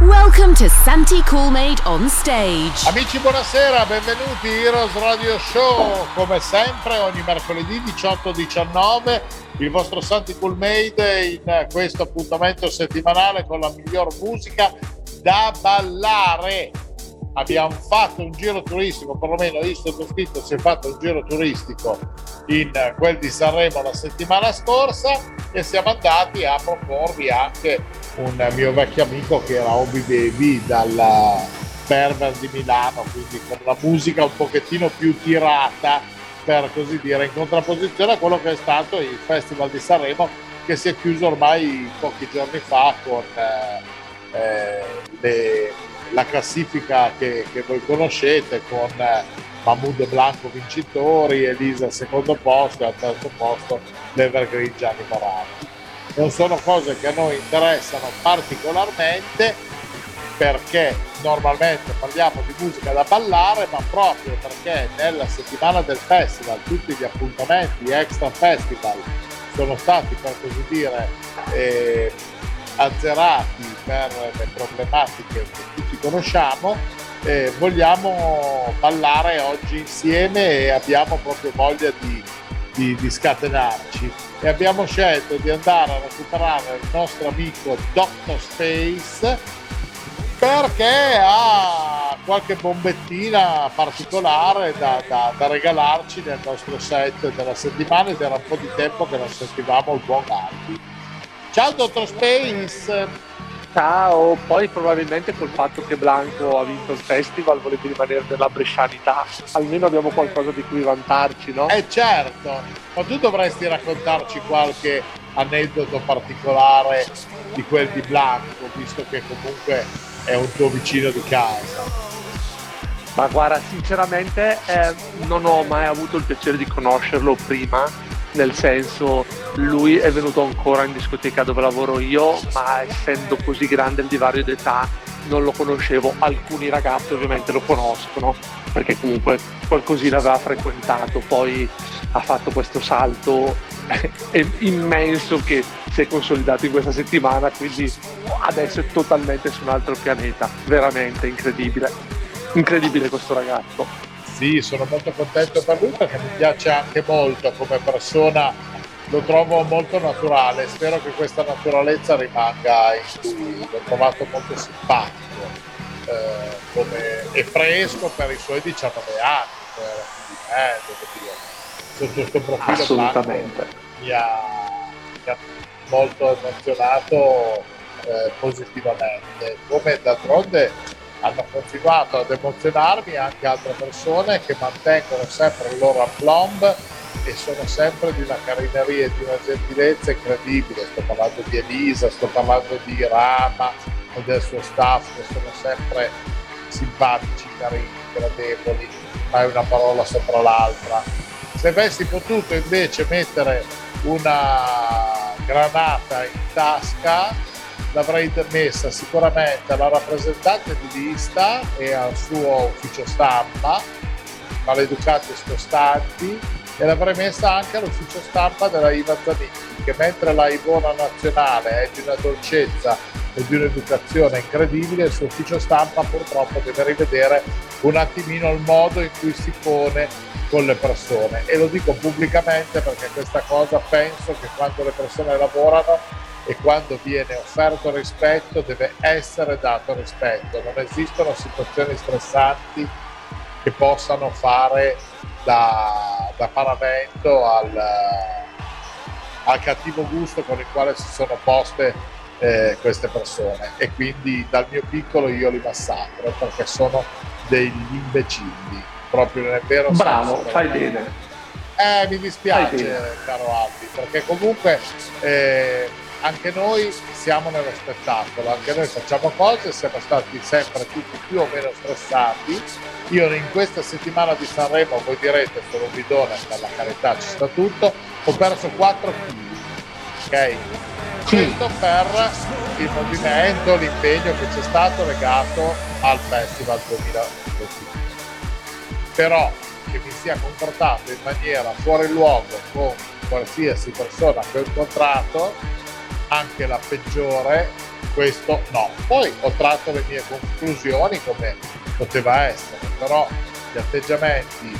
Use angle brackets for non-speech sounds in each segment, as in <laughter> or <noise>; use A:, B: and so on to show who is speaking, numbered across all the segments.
A: Welcome to Santi Coolmade on stage.
B: Amici, buonasera, benvenuti Heroes Radio Show. Come sempre, ogni mercoledì 18-19, il vostro Santi Coolmade in questo appuntamento settimanale con la miglior musica da ballare. Abbiamo fatto un giro turistico, perlomeno io sottoscritto si è fatto un giro turistico in quel di Sanremo la settimana scorsa e siamo andati a proporvi anche un mio vecchio amico che era Obi Baby dalla Perver di Milano, quindi con una musica un pochettino più tirata per così dire, in contrapposizione a quello che è stato il Festival di Sanremo che si è chiuso ormai pochi giorni fa con eh, eh, le, la classifica che, che, voi conoscete con eh, Mahmoud Blanco vincitori, Elisa al secondo posto e al terzo posto l'Evergreen Gianni Morandi non sono cose che a noi interessano particolarmente perché normalmente parliamo di musica da ballare, ma proprio perché nella settimana del festival tutti gli appuntamenti extra festival sono stati per così dire eh, azzerati per le problematiche che tutti conosciamo. Eh, vogliamo ballare oggi insieme e abbiamo proprio voglia di di, di scatenarci e abbiamo scelto di andare a recuperare il nostro amico Dr. Space perché ha qualche bombettina particolare da, da, da, regalarci nel nostro set della settimana ed era un po' di tempo che non sentivamo il buon Albi. Ciao Dottor Space!
C: Ciao, poi probabilmente col fatto che Blanco ha vinto il festival volete rimanere nella brescianità, almeno abbiamo qualcosa di cui vantarci, no?
B: Eh certo, ma tu dovresti raccontarci qualche aneddoto particolare di quel di Blanco, visto che comunque è un tuo vicino di casa.
C: Ma guarda, sinceramente eh, non ho mai avuto il piacere di conoscerlo prima nel senso lui è venuto ancora in discoteca dove lavoro io, ma essendo così grande il divario d'età non lo conoscevo, alcuni ragazzi ovviamente lo conoscono perché comunque qualcosina aveva frequentato, poi ha fatto questo salto <laughs> immenso che si è consolidato in questa settimana, quindi adesso è totalmente su un altro pianeta, veramente incredibile, incredibile questo ragazzo
B: sì, sono molto contento per lui perché mi piace anche molto come persona, lo trovo molto naturale, spero che questa naturalezza rimanga in lui, l'ho trovato molto simpatico eh, come, e fresco per i suoi 19 anni, per, eh, devo dire, sotto questo profilo
C: Assolutamente.
B: Mi ha, mi ha molto emozionato eh, positivamente, come d'altronde hanno continuato ad emozionarmi anche altre persone che mantengono sempre il loro aplomb e sono sempre di una carineria e di una gentilezza incredibile. Sto parlando di Elisa, sto parlando di Rama e del suo staff che sono sempre simpatici, carini, gradevoli, mai una parola sopra l'altra. Se avessi potuto invece mettere una granata in tasca l'avrei messa sicuramente alla rappresentante di lista e al suo ufficio stampa, maleducati e spostanti, e l'avrei messa anche all'ufficio stampa della Iva Zanicchi, che mentre la Ivona nazionale è di una dolcezza e di un'educazione incredibile, il suo ufficio stampa purtroppo deve rivedere un attimino il modo in cui si pone con le persone. E lo dico pubblicamente perché questa cosa penso che quando le persone lavorano e quando viene offerto rispetto deve essere dato rispetto. Non esistono situazioni stressanti che possano fare da, da paravento al, al, cattivo gusto con il quale si sono poste eh, queste persone. E quindi dal mio piccolo io li massacro perché sono degli imbecilli. Proprio nel vero
C: bravo
B: senso
C: fai bene.
B: Eh mi dispiace caro Albi perché comunque eh, anche noi siamo nello spettacolo, anche noi facciamo cose, siamo stati sempre tutti più o meno stressati. Io in questa settimana di Sanremo, voi direte, sono un bidone, per la carità ci sta tutto, ho perso 4 kg, ok? Questo per il movimento, l'impegno che c'è stato legato al Festival 2022. Però che mi sia comportato in maniera fuori luogo con qualsiasi persona che ho incontrato, anche la peggiore, questo no. Poi ho tratto le mie conclusioni come poteva essere, però gli atteggiamenti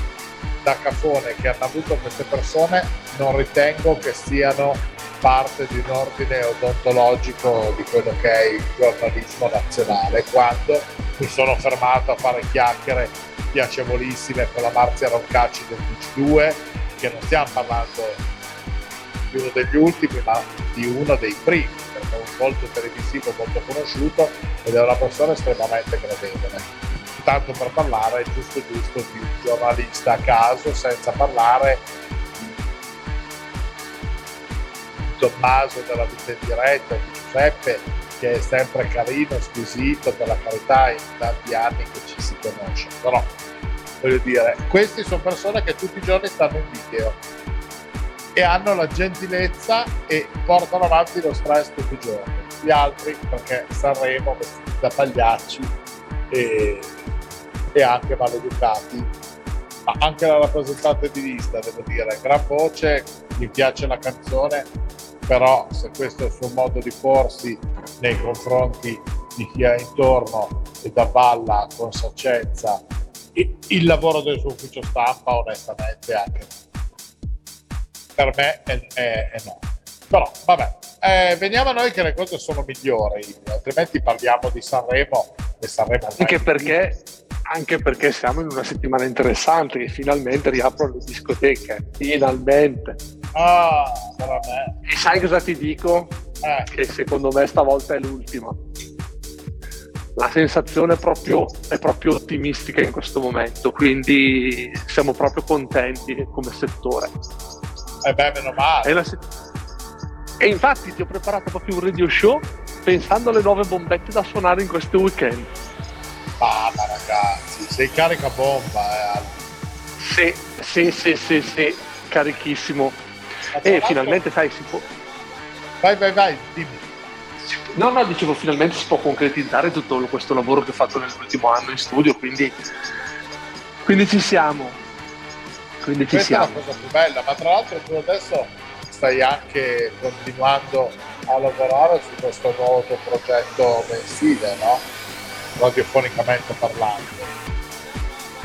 B: da cafone che hanno avuto queste persone non ritengo che siano parte di un ordine odontologico di quello che è il giornalismo nazionale, quando mi sono fermato a fare chiacchiere piacevolissime con la Marzia Roncacci del TG2, che non stiamo parlando di uno degli ultimi, ma di uno dei primi, perché è un volto televisivo molto conosciuto ed è una persona estremamente gradevole. Tanto per parlare giusto giusto di un giornalista a caso, senza parlare di Tommaso della vita in diretta, di Giuseppe, che è sempre carino, squisito, per la carità, in tanti anni che ci si conosce. Però, voglio dire, queste sono persone che tutti i giorni stanno in video e hanno la gentilezza e portano avanti lo stress tutti i giorni. Gli altri, perché Sanremo, da pagliacci e, e anche maleducati, ma anche la rappresentante di lista, devo dire, gran voce, mi piace la canzone, però se questo è il suo modo di porsi nei confronti di chi ha intorno e da balla con saccenza il lavoro del suo ufficio stampa onestamente anche per me è, è, è no. Però vabbè, eh, veniamo a noi che le cose sono migliori, altrimenti parliamo di Sanremo e Sanremo.
C: Anche perché, anche perché siamo in una settimana interessante che finalmente riaprono le discoteche, finalmente.
B: Ah, veramente.
C: E sai cosa ti dico?
B: Eh.
C: Che secondo me stavolta è l'ultima. La sensazione è proprio, è proprio ottimistica in questo momento, quindi siamo proprio contenti come settore.
B: E eh beh, meno male.
C: E, se... e, infatti ti ho preparato proprio un radio show pensando alle nuove bombette da suonare in questo weekend.
B: Mamma ragazzi, sei carica bomba, eh.
C: Sì, sì, sì, sì, sì, carichissimo. E finalmente, sai, si può...
B: Vai, vai, vai, dimmi.
C: No, no, dicevo, finalmente si può concretizzare tutto questo lavoro che ho fatto nell'ultimo anno in studio, quindi, quindi ci siamo. Quindi ci
B: Questa
C: siamo.
B: è la cosa più bella, ma tra l'altro tu adesso stai anche continuando a lavorare su questo nuovo tuo progetto mensile, no? Radiofonicamente parlando.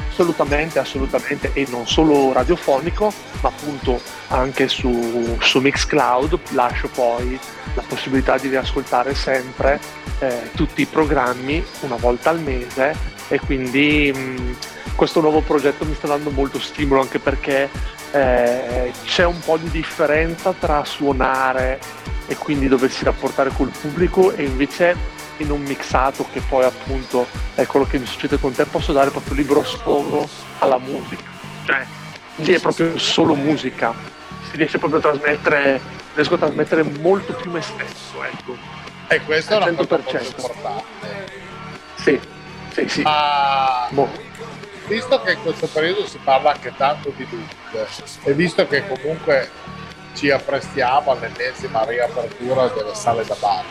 C: Assolutamente, assolutamente, e non solo radiofonico, ma appunto anche su, su Mixcloud lascio poi la possibilità di riascoltare sempre eh, tutti i programmi una volta al mese e quindi mh, questo nuovo progetto mi sta dando molto stimolo anche perché eh, c'è un po' di differenza tra suonare e quindi doversi rapportare col pubblico e invece in un mixato che poi appunto è quello che mi succede con te posso dare proprio libero sfogo alla musica. Cioè lì è proprio solo musica. Si riesce proprio a trasmettere riesco a trasmettere molto più me stesso ecco.
B: E questo è una cosa molto importante.
C: Sì sì sì
B: Ma... Boh visto che in questo periodo si parla anche tanto di look e visto che comunque ci apprestiamo all'ennesima riapertura delle sale da bar,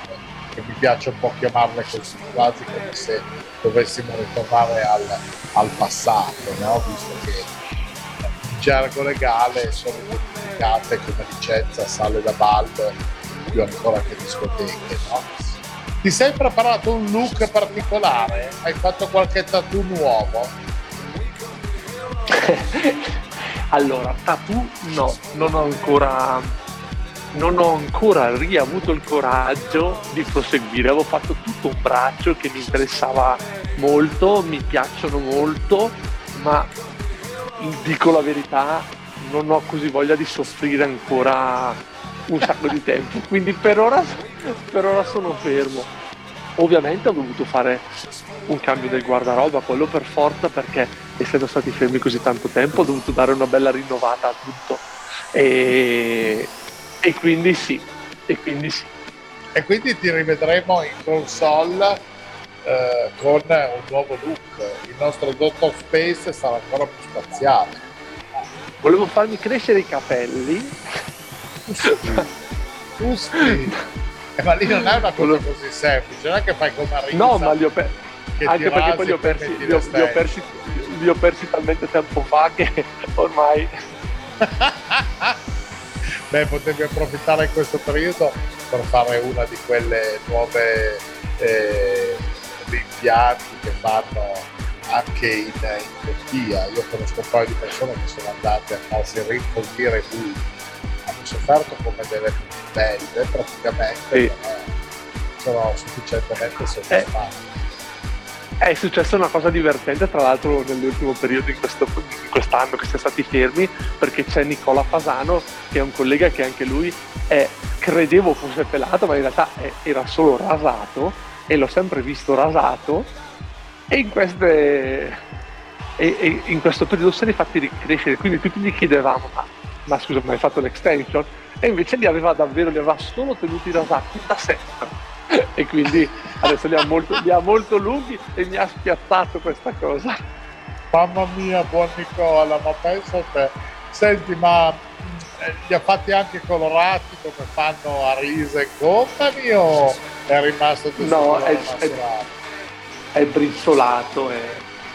B: che mi piace un po' chiamarle così, quasi come se dovessimo ritornare al, al passato, no? visto che in gergo legale sono identificate come licenza sale da bal più ancora che discoteche. No? Ti sei preparato un look particolare? Hai fatto qualche tattoo nuovo? <laughs>
C: allora, tattoo no, non ho ancora non ho ancora riavuto il coraggio di proseguire. Avevo fatto tutto un braccio che mi interessava molto, mi piacciono molto, ma dico la verità, non ho così voglia di soffrire ancora un sacco di tempo. Quindi per ora, per ora sono fermo. Ovviamente ho dovuto fare un cambio del guardaroba, quello per forza perché essendo stati fermi così tanto tempo ho dovuto dare una bella rinnovata a tutto e, e quindi sì, e quindi sì.
B: e quindi ti rivedremo in console eh, con un nuovo look. Il nostro Dottor Space sarà ancora più spaziale.
C: Volevo farmi crescere i capelli.
B: Giusti. Eh, ma lì non è una cosa così semplice, non è che fai come Arisa.
C: No, ma li ho persi. Anche perché poi li ho persi, li ho, li ho persi, li ho persi talmente tempo fa che <laughs> ormai <laughs>
B: beh, potevi approfittare in questo periodo per fare una di quelle nuove eh, impianti che fanno anche in, in, Turchia. Io conosco un paio di persone che sono andate a farsi rinfoldire i bulli, sofferto come delle belle praticamente, sì. sono sufficientemente soddisfatti.
C: Eh è successa una cosa divertente, tra l'altro nell'ultimo periodo, in, questo, in quest'anno che siamo stati fermi, perché c'è Nicola Fasano, che è un collega che anche lui è, credevo fosse pelato, ma in realtà è, era solo rasato e l'ho sempre visto rasato. E in, queste, e, e in questo periodo se li fatti ricrescere, quindi tutti gli chiedevamo: ma, ma scusa, ma hai fatto l'extension? E invece li aveva davvero, li aveva solo tenuti rasati da sempre <laughs> e quindi adesso li ha, molto, li ha molto lunghi e mi ha spiazzato questa cosa.
B: Mamma mia, buon Nicola, ma penso a te. Senti, ma eh, li ha fatti anche colorati come fanno a Risa e Company o è rimasto
C: tutto No, è, è, è, brizzolato e,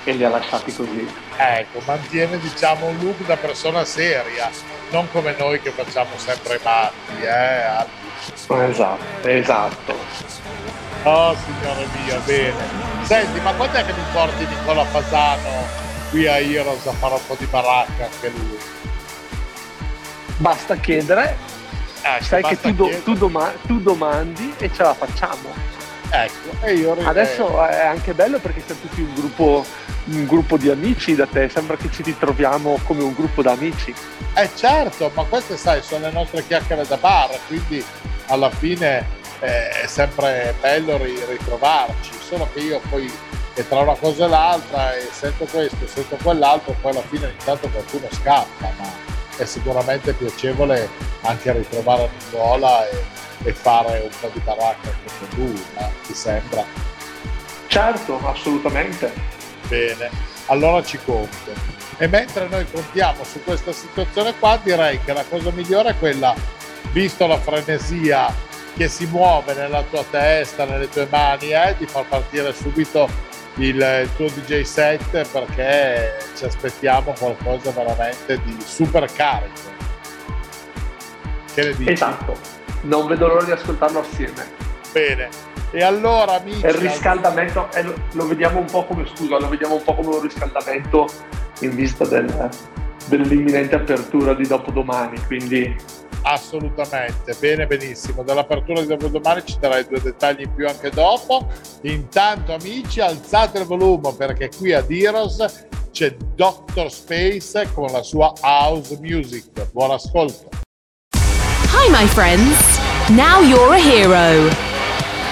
C: e li ha lasciati così.
B: Ecco, mantiene diciamo un look da persona seria, non come noi che facciamo sempre matti, eh,
C: Esatto, esatto.
B: Oh signore mio, bene. Senti, ma quando è che mi porti Nicola Fasano qui a Heroes a fare un po' di baracca anche lui?
C: Basta chiedere, eh, sai che tu, do, tu, doma- tu, domandi e ce la facciamo.
B: Ecco, e.
C: Adesso è anche bello perché siamo tutti un gruppo, un gruppo di amici da te, sembra che ci ritroviamo come un gruppo d'amici.
B: Eh certo, ma queste sai sono le nostre chiacchiere da bar, quindi alla fine eh, è sempre bello ritrovarci, solo che io poi e tra una cosa e l'altra e sento questo, sento quell'altro, poi alla fine intanto qualcuno scappa, ma è sicuramente piacevole anche ritrovare Nicola e, e fare un po' di baracca con lui, ma ti sembra?
C: Certo, assolutamente.
B: Bene, allora ci conto. E mentre noi contiamo su questa situazione qua, direi che la cosa migliore è quella visto la frenesia che si muove nella tua testa, nelle tue mani, eh, di far partire subito il, tuo DJ set perché ci aspettiamo qualcosa veramente di super carico.
C: Che ne dici? Esatto, non vedo l'ora di ascoltarlo assieme.
B: Bene, e allora amici...
C: Il riscaldamento, eh, lo, lo, vediamo un po' come, scusa, lo vediamo un po' come un riscaldamento in vista del, dell'imminente apertura di dopodomani, quindi
B: Assolutamente, bene, benissimo. Dall'apertura di dopodomani ci darai due dettagli in più anche dopo. Intanto, amici, alzate il volume perché qui a Diros c'è Doctor Space con la sua house music. Buon ascolto.
A: Hi, my friends. Now you're a hero.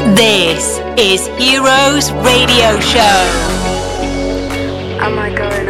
D: This is
E: Heroes Radio Show.
F: Am I going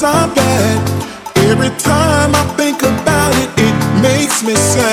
F: times I'm bad. Every time I think about it, it makes me sad.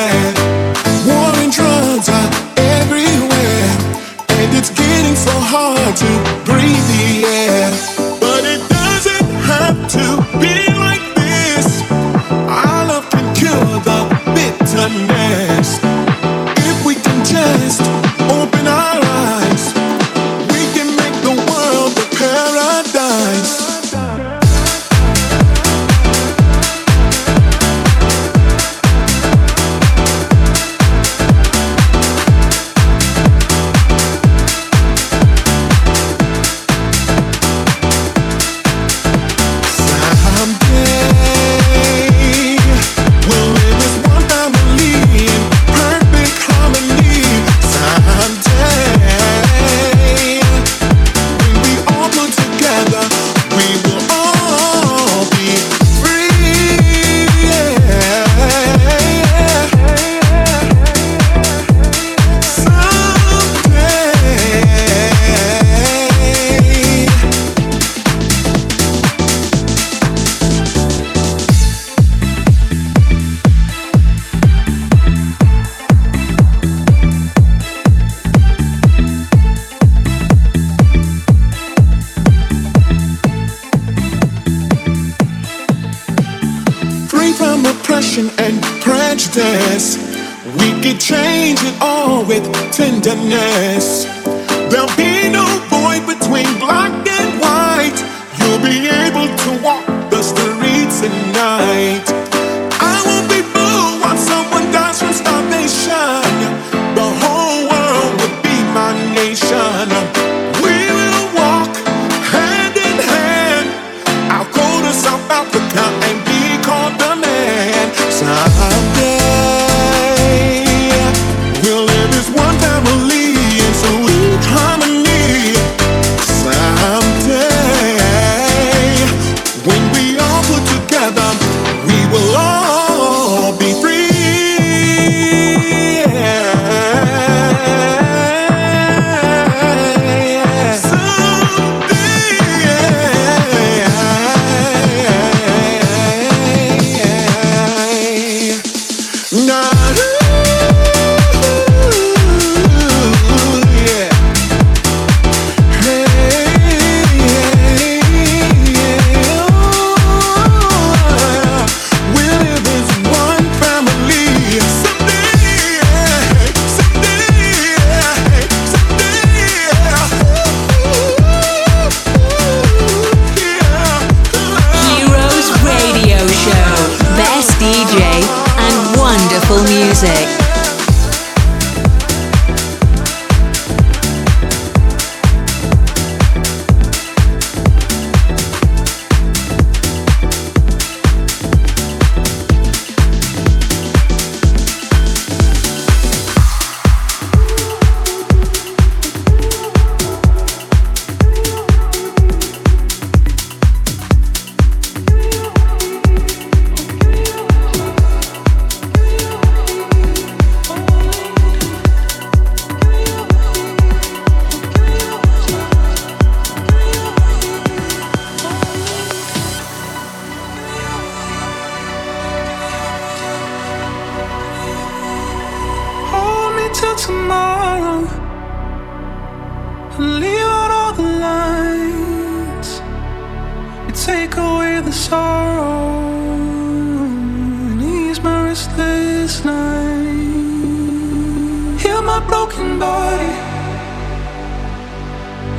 F: body.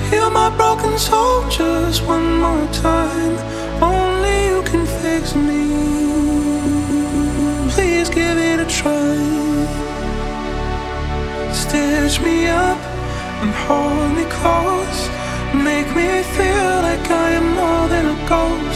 F: Heal my broken soul just one more time. Only
G: you can fix me. Please give it a try. Stitch me up and hold me close. Make me feel like I am more than a ghost.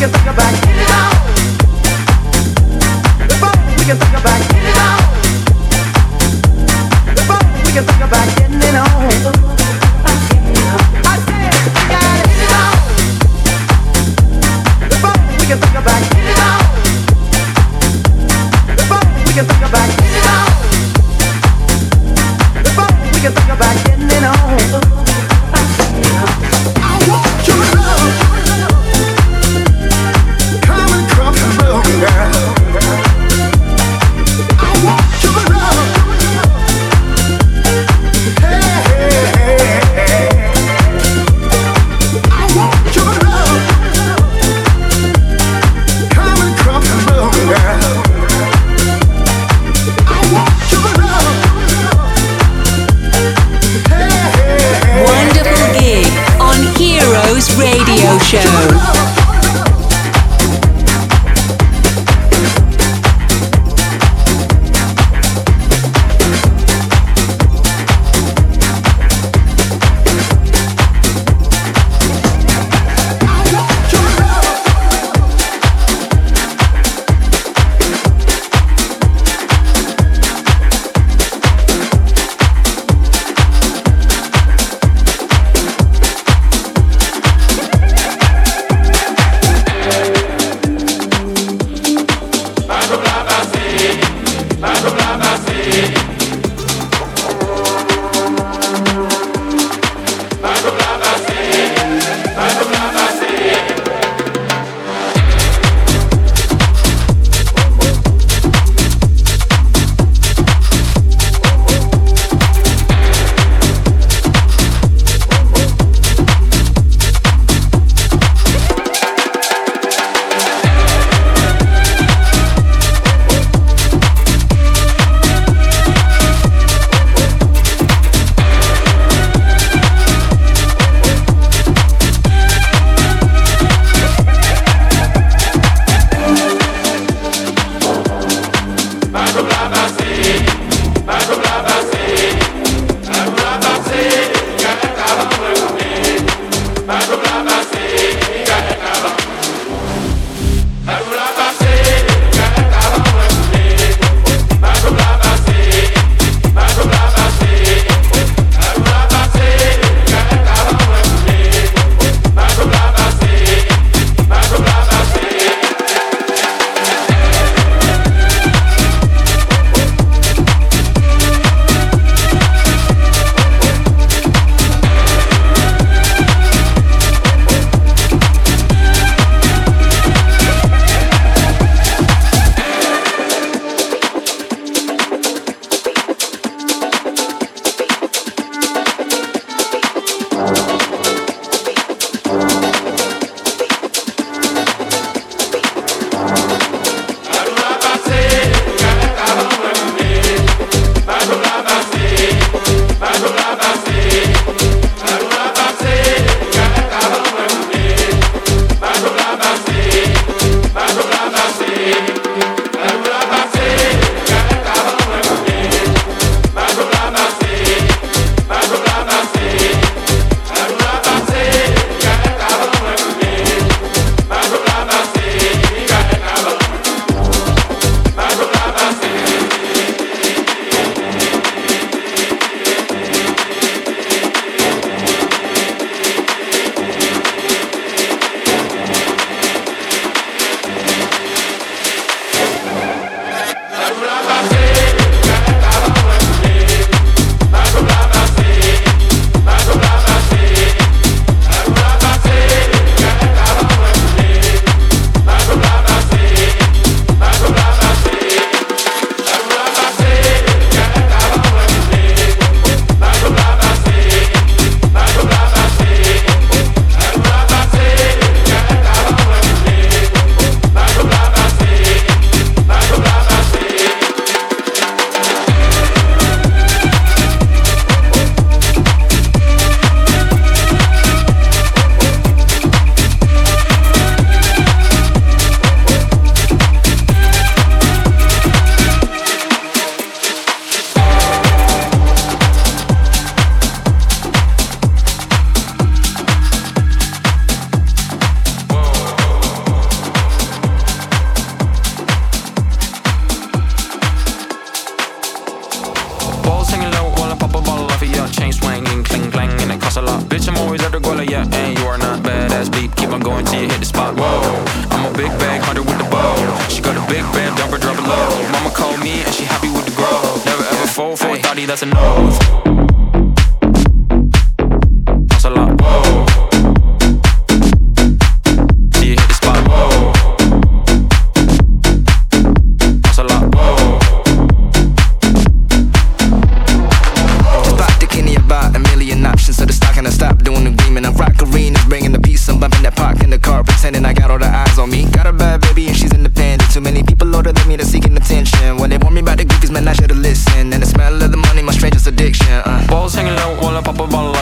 H: We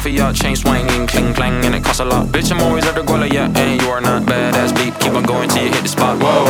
I: Lafayette, chain swinging, cling clang, and it costs a lot. Bitch, I'm always at the guala, yeah, and you are not badass beep. Keep on going till you hit the spot. Whoa.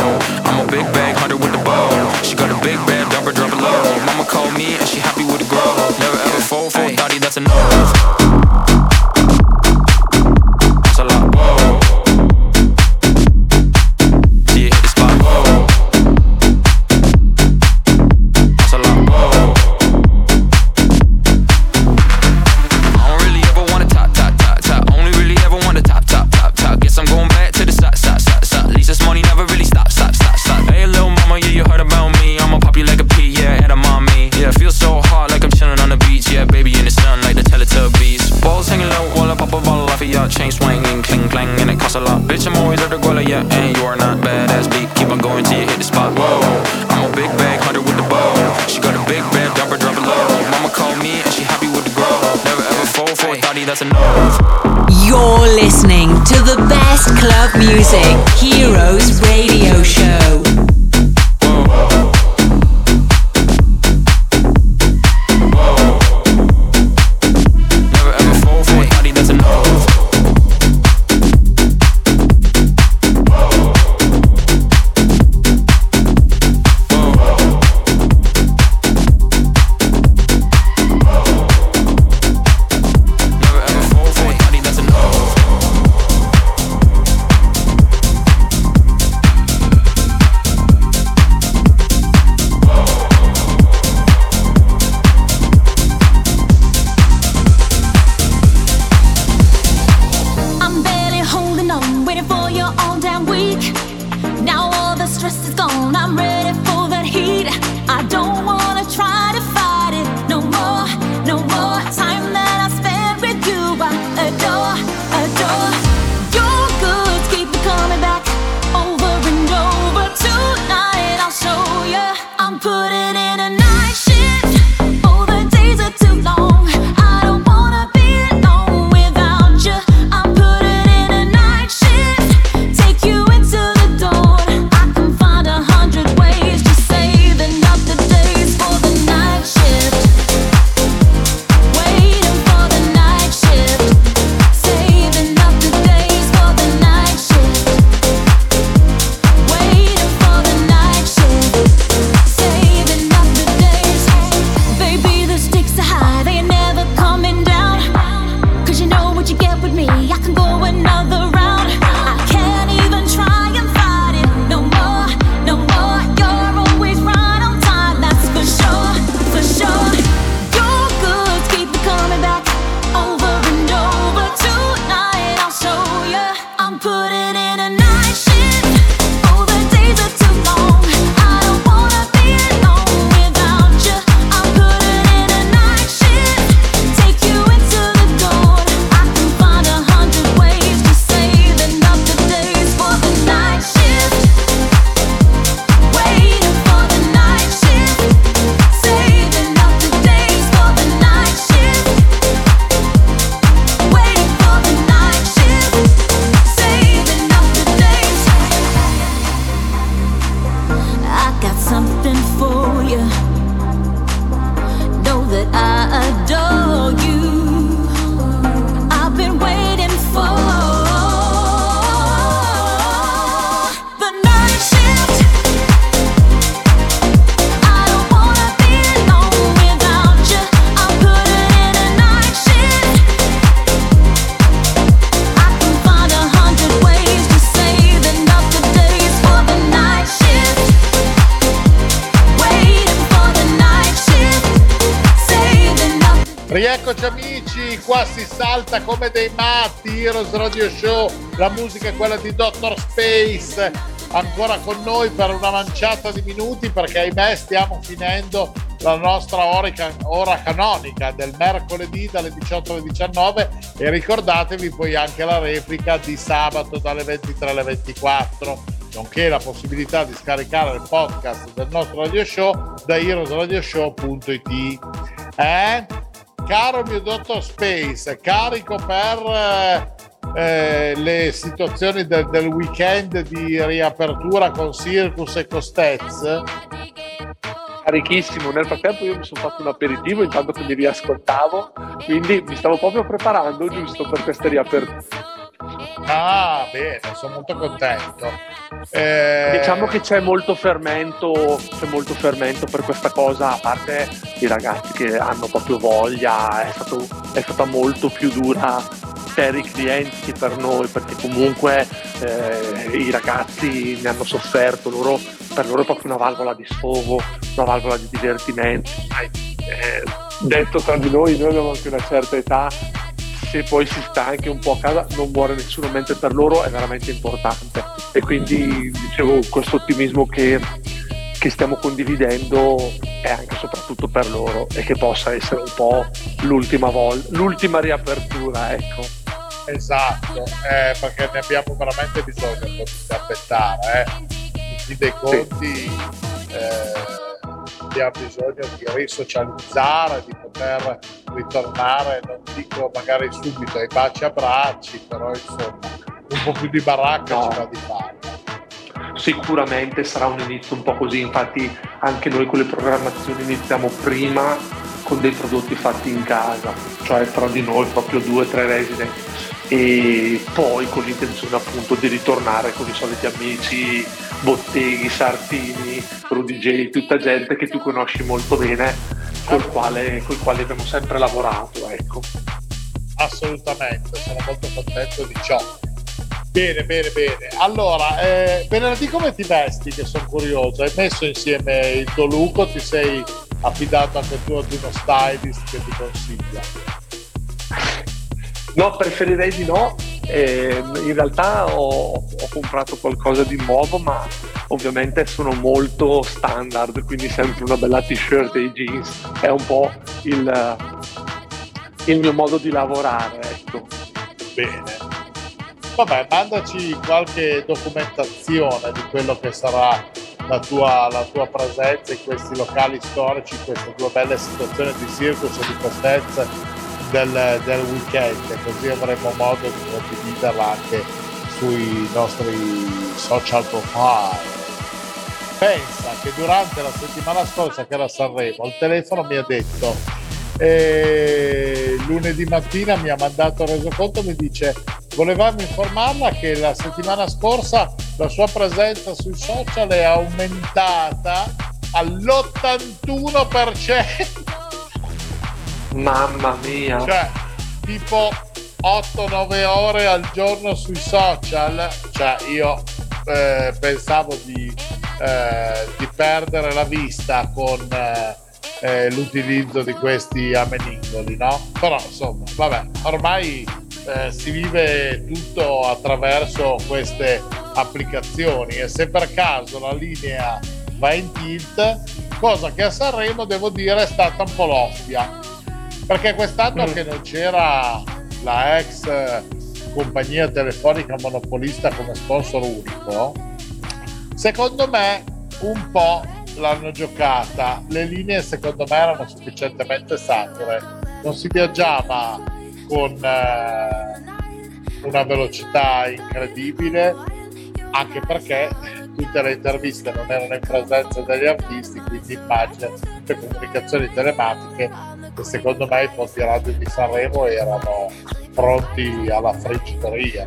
I: best club music, Heroes
B: Radio Show. Salta come dei matti, Heroes Radio Show, la musica è quella di Dr. Space, ancora con noi per una manciata di minuti perché ahimè stiamo finendo la nostra ora, ora canonica del mercoledì dalle 18 alle 19 e ricordatevi poi anche la replica di sabato dalle 23 alle 24 nonché la possibilità di scaricare il podcast del nostro radio show da heroesradioshow.it eh? Caro mio dottor Space carico per eh, eh, le situazioni del, del, weekend di riapertura con Circus e Costez
C: carichissimo. Nel frattempo io mi sono fatto un aperitivo intanto che mi riascoltavo, quindi mi stavo proprio preparando giusto per queste riaperture.
B: Ah, bene, sono molto contento. Eh...
C: Diciamo che c'è molto fermento, c'è molto fermento per questa cosa, a parte i ragazzi che hanno proprio voglia, è, stato, è stata molto più dura per i clienti che per noi, perché comunque eh, i ragazzi ne hanno sofferto, loro, per loro è proprio una valvola di sfogo, una valvola di divertimento. Eh, detto tra di noi, noi abbiamo anche una certa età, se poi si sta anche un po' a casa non muore nessuno, mentre per loro è veramente importante. E quindi dicevo questo ottimismo che, che stiamo condividendo è anche e soprattutto per loro e che possa essere un po' l'ultima volta, l'ultima riapertura, ecco.
B: Esatto, eh, perché ne abbiamo veramente bisogno di aspettare. Eh. In fin dei conti eh, abbiamo bisogno di risocializzare, di poter ritornare, non dico magari subito ai baci a bracci, però insomma un po' più di baracca no. ci va di fare.
C: Sicuramente sarà un inizio un po' così, infatti anche noi con le programmazioni iniziamo prima con dei prodotti fatti in casa, cioè tra di noi proprio due o tre resident e poi con l'intenzione appunto di ritornare con i soliti amici, Botteghi, Sartini, J, tutta gente che tu conosci molto bene, col quale, col quale abbiamo sempre lavorato. Ecco.
B: Assolutamente, sono molto contento di ciò. Bene, bene, bene. Allora, eh, venerdì come ti vesti? Che sono curioso. Hai messo insieme il tuo look o ti sei affidato anche tu ad uno stylist che ti consiglia?
C: No, preferirei di no. Eh, in realtà ho, ho, comprato qualcosa di nuovo, ma ovviamente sono molto standard, quindi sempre una bella t-shirt e i jeans. È un po' il, il mio modo di lavorare, ecco.
B: Bene. Vabbè, mandaci qualche documentazione di quello che sarà la tua, la tua presenza in questi locali storici, in queste due belle situazioni di circus e di costezza del, del weekend, così avremo modo di condividerla anche sui nostri social profile. Pensa che durante la settimana scorsa che era Sanremo, il telefono mi ha detto, eh, lunedì mattina mi ha mandato il resoconto, mi dice volevamo informarla che la settimana scorsa la sua presenza sui social è aumentata all'81%.
C: Mamma mia.
B: Cioè, tipo 8-9 ore al giorno sui social. Cioè, io eh, pensavo di, eh, di, perdere la vista con eh, eh l'utilizzo di questi ameningoli, no? Però, insomma, vabbè, ormai eh, si vive tutto attraverso queste applicazioni e se per caso la linea va in tilt, cosa che a Sanremo devo dire è stata un po' loffia perché quest'anno mm. che non c'era la ex compagnia telefonica monopolista come sponsor unico, secondo me un po' l'hanno giocata. Le linee secondo me erano sufficientemente sature. Non si viaggiava con eh, una velocità incredibile, anche perché tutte le interviste non erano in presenza degli artisti, quindi immagino tutte comunicazioni telematiche che secondo me i posti radio di Sanremo erano pronti alla friggitoria.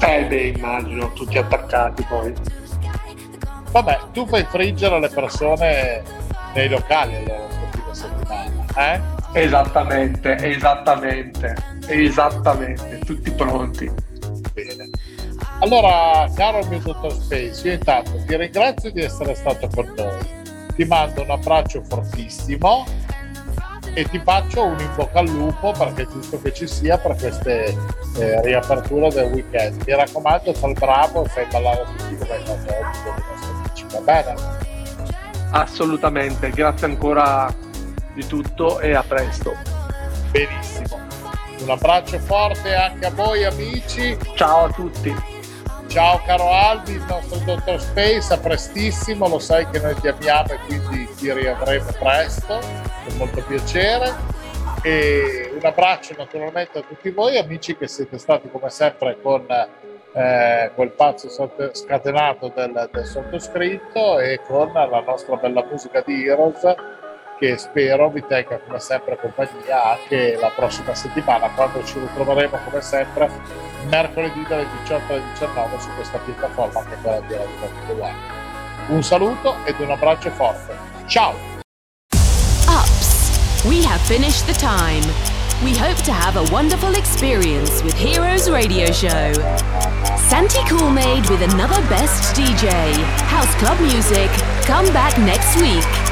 C: Eh beh, immagino, tutti attaccati poi.
B: Vabbè, tu fai friggere le persone nei locali allora questa settimana, eh?
C: Esattamente, esattamente, esattamente, tutti pronti.
B: Bene. Allora, caro mio dottor Space, io intanto ti ringrazio di essere stato con noi ti mando un abbraccio fortissimo e ti faccio un in bocca al lupo perché è giusto che ci sia per queste eh, riaperture del weekend. Mi raccomando, fai bravo e fai ballare tutti come hai fatto oggi con i nostri amici, va bene?
C: Assolutamente, grazie ancora di tutto e a presto.
B: Benissimo. Un abbraccio forte anche a voi amici.
C: Ciao a tutti.
B: Ciao caro Albi, il nostro dottor Space, a prestissimo, lo sai che noi ti amiamo e quindi ti riavremo presto, con molto piacere. E un abbraccio naturalmente a tutti voi, amici che siete stati come sempre con eh, quel pazzo scatenato del, del sottoscritto e con la nostra bella musica di Heroes che spero vi tenga come sempre compagnia anche la prossima settimana quando ci ritroveremo come sempre mercoledì dalle 18 alle 19 su questa piattaforma che è quella di Radio. Un saluto ed un abbraccio forte. Ciao!
A: Ups! We have finished the time. We hope to have a wonderful experience with Heroes Radio Show. Santi Coolmade with another best DJ. House Club Music. Come back next week.